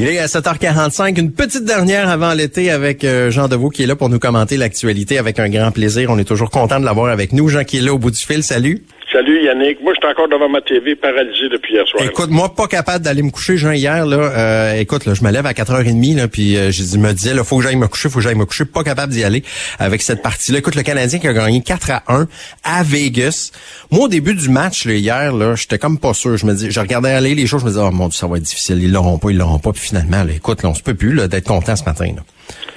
Il est à 7h45, une petite dernière avant l'été avec euh, Jean Deveau qui est là pour nous commenter l'actualité avec un grand plaisir. On est toujours content de l'avoir avec nous. Jean qui est là au bout du fil, salut. Salut Yannick. Moi, je suis encore devant ma TV paralysé depuis hier soir. Écoute, moi, pas capable d'aller me coucher, Jean, hier, là. Euh, écoute, là, je me lève à 4h30, là, puis euh, je me disais, là, faut que j'aille me coucher, faut que j'aille me coucher. Pas capable d'y aller avec cette partie-là. Écoute, le Canadien qui a gagné 4 à 1 à Vegas. Moi, au début du match, là, hier, là, j'étais comme pas sûr. Je me dis, je regardais aller les choses, je me disais, oh mon Dieu, ça va être difficile. Ils l'auront pas, ils l'auront pas. Puis finalement, là, écoute, là, on se peut plus, là, d'être content ce matin, là.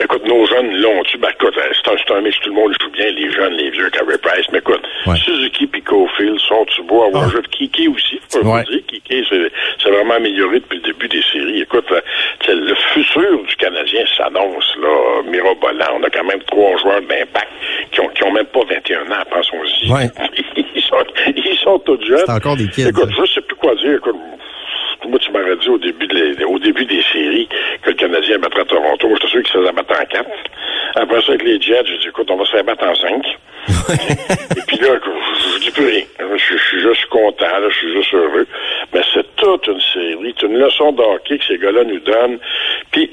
Écoute, nos jeunes l'ont ben, écoute, c'est un, un mix, tout le monde joue bien, les jeunes, les vieux, Carey Price, mais écoute, Ouais. Suzuki puis Cofield sont-tu beaux avoir Ah. joué de Kiki aussi, faut Ouais. dire, Kiki, c'est, c'est vraiment amélioré depuis le début des séries. Écoute, euh, le futur du Canadien s'annonce, là, mirobolant. On a quand même trois joueurs d'impact qui ont, qui ont même pas 21 ans, pensons-y. Ouais. Ils sont, ils sont tous jeunes. C'est encore des kids, Écoute, hein. je sais plus quoi dire. Écoute, moi, tu m'aurais dit au début, de les- au début des séries que le Canadien battrait Toronto. J'étais sûr qu'il se faisait battre en quatre. Après ça, avec les Jets, j'ai dit, écoute, on va se faire battre en cinq. Et puis là, je, dis plus rien. Je, suis juste content, là, je suis juste heureux. Mais c'est toute une série, c'est une leçon de hockey que ces gars-là nous donnent. Puis,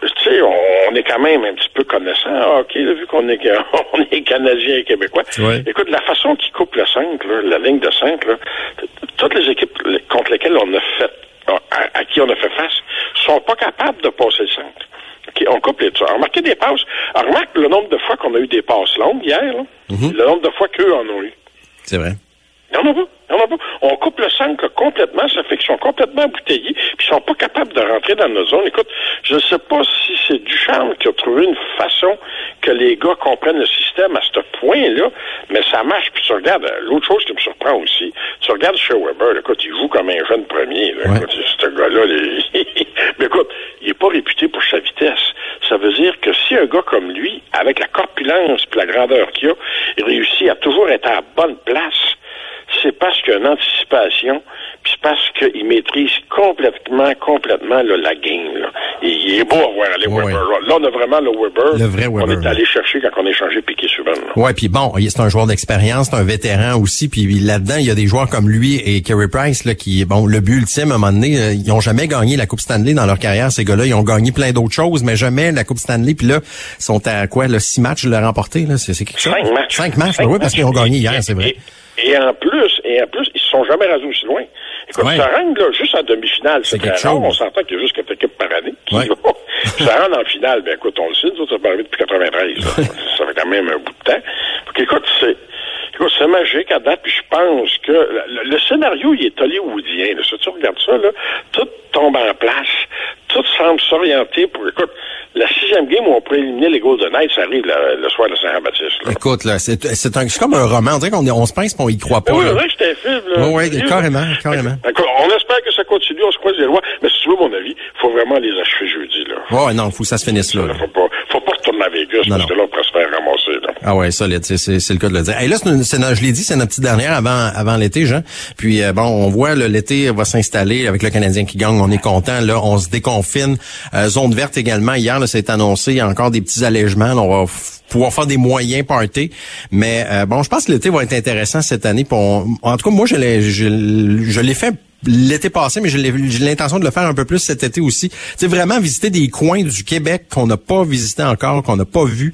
tu sais, on, est quand même un petit peu connaissant là, vu qu'on est, on est Canadiens et Québécois. Ouais. Écoute, la façon qu'ils coupent le 5, là, la ligne de 5, là, t- toutes les équipes contre lesquelles on a fait, à, à qui on a fait face, sont pas capables de passer le 5. OK, on coupe les tirs. Remarquez des passes. Alors, remarque le nombre de fois qu'on a eu des passes longues hier, là, le nombre de fois qu'eux en ont eu. C'est vrai. Il n'y en On coupe le 5 complètement, ça fait qu'ils sont complètement embouteillés, puis ils sont pas capables de rentrer dans nos zones. Écoute, je ne sais pas si c'est Duchamp qui a trouvé une façon que les gars comprennent le système à ce point-là, mais ça marche. Puis tu regardes, euh, l'autre chose qui me surprend aussi, tu regardes chez Weber, là, écoute, il joue comme un jeune premier. Là, Ouais. Écoute, ce gars-là, mais écoute, il n'est pas réputé pour sa vitesse. Ça veut dire que si un gars comme lui, avec la corpulence et la grandeur qu'il a, il réussit à toujours être à la bonne place, c'est parce qu'il y a une anticipation, puis c'est parce qu'il maîtrise complètement, complètement là, la game. Là. Et il est beau à voir aller Ouais. Weber. Là. Là, on a vraiment le Weber. Le vrai On Weber, est allé chercher quand on a échangé Piqué Souban. là. Ouais, puis bon, c'est un joueur d'expérience, c'est un vétéran aussi, puis là-dedans, il y a des joueurs comme lui et Kerry Price là qui bon, le but ultime à un moment donné, euh, ils ont jamais gagné la Coupe Stanley dans leur carrière ces gars-là, ils ont gagné plein d'autres choses, mais jamais la Coupe Stanley. Puis là, ils sont à quoi le six matchs de le remporter là, c'est quelque chose? Cinq matchs. Cinq matchs, Cinq oui, parce qu'ils ont gagné hier, c'est vrai. Et, et en plus, et en plus, ils se sont jamais rasés aussi loin. Écoute, Ouais. ça rentre là, juste en demi-finale, C'est très quelque rare. chose. On s'entend qu'il y a juste quatre équipes par année. qui Ouais. ça rentre en finale, ben écoute, on le sait, nous autres, ça arriver depuis 93. là. ça fait quand même un bout de temps. Donc écoute, c'est écoute, c'est magique à date, puis je pense que le, le scénario, il est hollywoodien. Là. Si tu regardes ça, là, tout tombe en place, tout semble s'orienter pour. Écoute, la sixième game où on pourrait éliminer les Golden Knights, ça arrive le, le soir de Saint-Baptiste. là. Écoute, là, c'est c'est un- c'est comme un roman. On dirait qu'on on se pince qu'on y croit pas. Ben oui, là. c'est vrai que c'était un film. Là. Ouais, Sérieux, carrément, carrément. D'accord, on espère que ça continue, on se croise les doigts. Mais si tu veux mon avis, faut vraiment les achever jeudi. Là. Ouais, non, faut que ça se finisse là. là. Faut pas, faut pas retourner à Vegas Non, parce non. que là, on pourrait se faire ramasser. Là. Ah ouais, solide, c'est le cas de le dire. Et là, c'est je l'ai dit, c'est notre petite dernière avant avant l'été, Jean. Puis euh, bon, on voit l'été va s'installer avec le Canadien qui gagne, on est content. Là, on se déconfine. Euh, zone verte également. Hier, là, c'est annoncé, il y a encore des petits allègements. Là, on va pouvoir faire des moyens party. Mais euh, bon, je pense que l'été va être intéressant cette année. On- en tout cas, moi, je l'ai je, je l'ai fait l'été passé, mais j'ai l'intention de le faire un peu plus cet été aussi. Sais, vraiment visiter des coins du Québec qu'on n'a pas visité encore, qu'on n'a pas vu.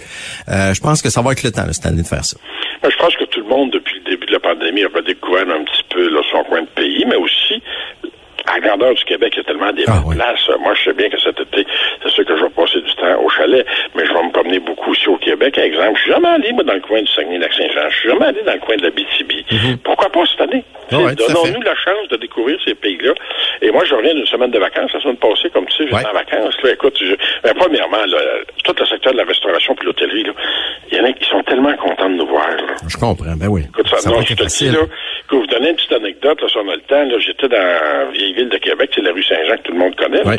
Euh, je pense que ça va être le temps là, cette année de faire ça. Moi, je pense que tout le monde, depuis le début de la pandémie, a redécouvert un petit peu là, son coin de pays, mais aussi à la grandeur du Québec, il y a tellement des Ah, oui. places. Moi, je sais bien que cet été, c'est sûr que je vais passer du temps au chalet, mais je vais me promener beaucoup aussi au Québec. Par exemple, je suis jamais allé, moi, dans le coin du Saguenay-Lac-Saint-Jean. Je suis jamais allé dans le coin de la BTB. Pourquoi pas cette année? Ah ouais, Donnons-nous la chance de découvrir ces pays-là. Et moi, je reviens d'une semaine de vacances. La semaine passée, comme tu sais, j'étais Ouais. en vacances. Là, écoute, je- ben, premièrement, là, tout le secteur de la restauration et l'hôtellerie, il y en a qui sont tellement contents de nous voir. Là. Je comprends, ben oui. Écoute, ça, ça non, va je dis, facile. Là, que vous donner une petite anecdote, là, si on a le temps, là, j'étais dans la vieille ville de Québec, c'est la rue Saint-Jean que tout le monde connaît. Ouais.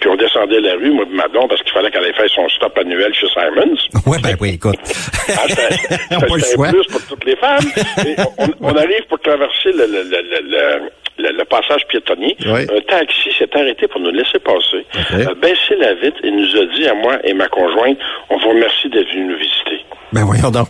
Puis on descendait la rue, moi et Madon, parce qu'il fallait qu'elle aille faire son stop annuel chez Simons. Ouais, ben oui, écoute. Ah, On pas le choix. plus pour toutes les femmes. Et on, on arrive pour traverser le, le, le, le, le- le- le passage piétonnier. Oui. Un taxi s'est arrêté pour nous laisser passer, Ok. a baissé la vitre et nous a dit à moi et ma conjointe, on vous remercie d'être venu nous visiter. Ben voyons donc.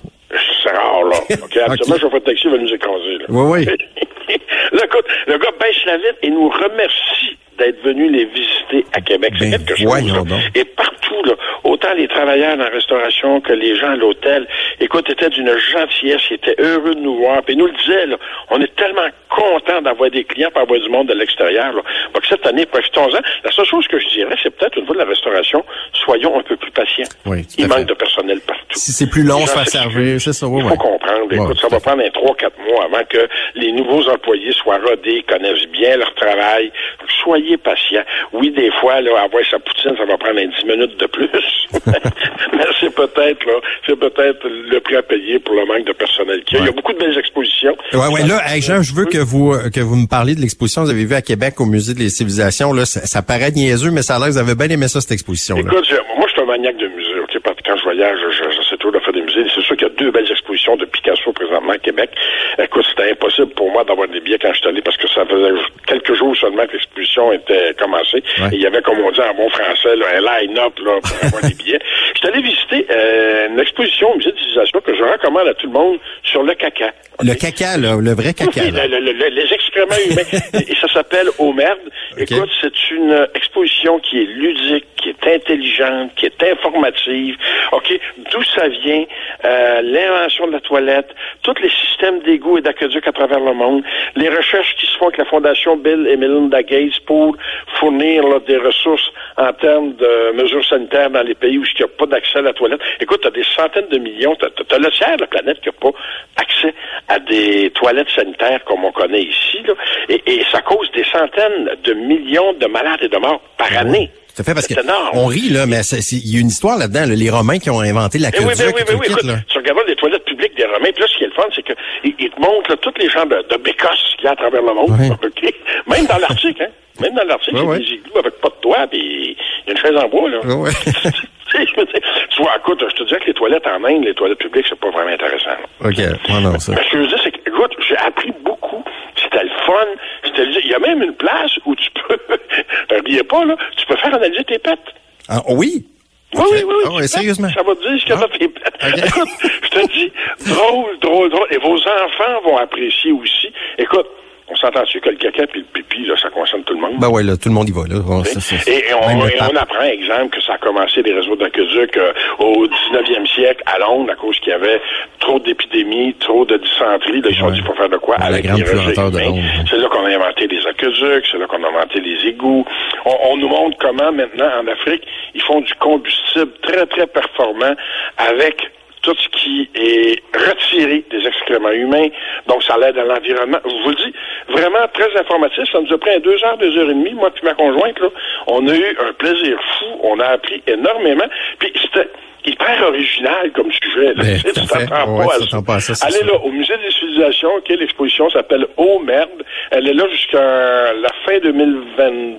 C'est rare, là. OK, absolument, chauffeur de taxi va nous écraser, là. Oui, oui. là, écoute, le gars baisse la vitre et nous remercie d'être venus les visiter à Québec. C'est Ben, quelque chose. là. Et partout, là, autant les travailleurs dans la restauration que les gens à l'hôtel, écoute, étaient d'une gentillesse, ils étaient heureux de nous voir. Puis ils nous le disaient, là, on est tellement contents d'avoir des clients, pour avoir du monde de l'extérieur. Donc cette année, profitons-en. La seule chose que je dirais, c'est peut-être au niveau de la restauration, soyons un peu plus patients. Oui, Il manque de personnel partout. Si c'est plus long, Les se gens faire servir, c'est ça, Il faut oui. comprendre. Ouais, Écoute, ça va prendre un 3-4 mois avant que les nouveaux employés soient rodés, connaissent bien leur travail. Soyez patients. Oui, des fois, là, avoir sa poutine, ça va prendre un 10 minutes de plus. Mais c'est peut-être, là, c'est peut-être le prix à payer pour le manque de personnel qu'il y a. Il y a beaucoup de belles expositions. Ouais, ouais, là, hey, Jean, je veux que vous euh, que vous me parliez de l'exposition que vous avez vue à Québec au Musée des Civilisations. Là, ça, ça paraît niaiseux, mais ça a l'air que vous avez bien aimé ça, cette exposition-là. Écoute, je- moi, je suis un maniaque de musée. Quand je voyage, je- je- j'essaie toujours de faire des musées. C'est sûr qu'il y a deux belles expositions de Picasso présentement à Québec. Écoute, c'était impossible pour moi d'avoir des billets quand je suis allé parce que ça faisait quelques jours seulement que l'exposition était commencée. Ouais. Et il y avait, comme on dit en bon français, là, un line-up pour avoir des billets. Suis allé visiter euh, une exposition au musée de civilisation que je recommande à tout le monde sur le caca. Le caca, là, le vrai caca. Oui, là. le- le- le- les excréments humains. et ça s'appelle Au merde. Écoute, c'est une exposition qui est ludique, qui est intelligente, qui est informative. OK, d'où ça vient, euh, l'invention de la toilette, tous les systèmes d'égout et d'aqueduc à travers le monde, les recherches qui se font avec la Fondation Bill et Melinda Gates pour fournir là, des ressources en termes de mesures sanitaires dans les pays où il n'y a pas d'accès à la toilette. Écoute, tu as des centaines de millions, tu as, le tiers de la planète qui n'a pas accès à des toilettes sanitaires comme on connaît ici, là, et, et ça cause des centaines de millions de malades et de morts par année. Tout à fait, parce que énorme. on rit, là, mais il y a une histoire là-dedans. là. les Romains qui ont inventé Eh l'aqueduc oui, ben oui, ben oui. Écoute, là. tu regardes les toilettes publiques des Romains, puis là, ce qui est le fun, c'est qu'ils ils te montrent là, tous les gens de, de bécosse qu'il y a à travers le monde. OK? Même dans l'Arctique, hein? Même dans l'Arctique, il y a des igloos avec pas de toit, puis il y a une chaise en bois, là. Sais, je tu vois, écoute, je te dis que les toilettes en Inde, les toilettes publiques, c'est pas vraiment intéressant. là. OK, non, non, ça. Mais ce que je veux dire, c'est que, écoute, j'ai appris beaucoup. C'était le fun. C'était le- Il y a même une place où tu peux, riez pas, là, tu peux faire analyser tes pets. Ah, oui? Oui, oui, oui. Ah, sérieusement? Ça va te dire ce qu'il y a Ah. dans tes pets. Écoute, je te dis, drôle, drôle, drôle. Et vos enfants vont apprécier aussi. Écoute, on s'entend-tu que le caca puis le pipi, là, ça concerne tout le monde? Ben ouais, là, tout le monde y va, là. Bon, ça, ça, ça. Et, et on, et on apprend, exemple, que ça a commencé les réseaux d'aqueduc euh, au 19e siècle à Londres à cause qu'il y avait trop d'épidémies, trop de dysenterie. Là, ils se sont dit, faut faire de quoi? La avec grande puanteur de. Londres. C'est là qu'on a inventé les aqueducs, c'est là qu'on a inventé les égouts. On, on nous montre comment maintenant, en Afrique, ils font du combustible très, très performant avec tout ce qui est retiré des excréments humains. Donc, ça l'aide à l'environnement. Je vous le dis, vraiment très informatif. Ça nous a pris deux heures, deux heures et demie. Moi puis ma conjointe, là, on a eu un plaisir fou. On a appris énormément. Puis, c'était hyper original comme sujet. Là. Ben, Tu t'attends Ouais, pas à ça, Allez là, au Musée des civilisations, l'exposition s'appelle Oh merde. Elle est là jusqu'à la fin 2022,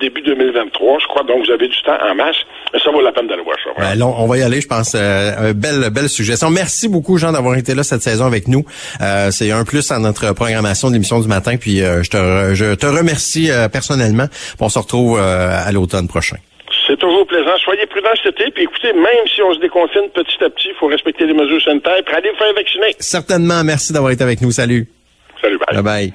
début 2023, je crois. Donc, vous avez du temps en masse. Mais ça vaut la peine d'aller voir ça. Ben, là, on va y aller, je pense. Euh, un belle, belle suggestion. Merci beaucoup, Jean, d'avoir été là cette saison avec nous. Euh, c'est un plus à notre programmation de l'émission du matin. Puis euh, je, te re- je te remercie euh, personnellement. On se retrouve à l'automne prochain. C'est toujours plaisant. Soyez prudents cet été. Puis écoutez, même si on se déconfine petit à petit, il faut respecter les mesures sanitaires. Puis allez vous faire vacciner. Certainement, merci d'avoir été avec nous. Salut. Salut, bye. Bye bye.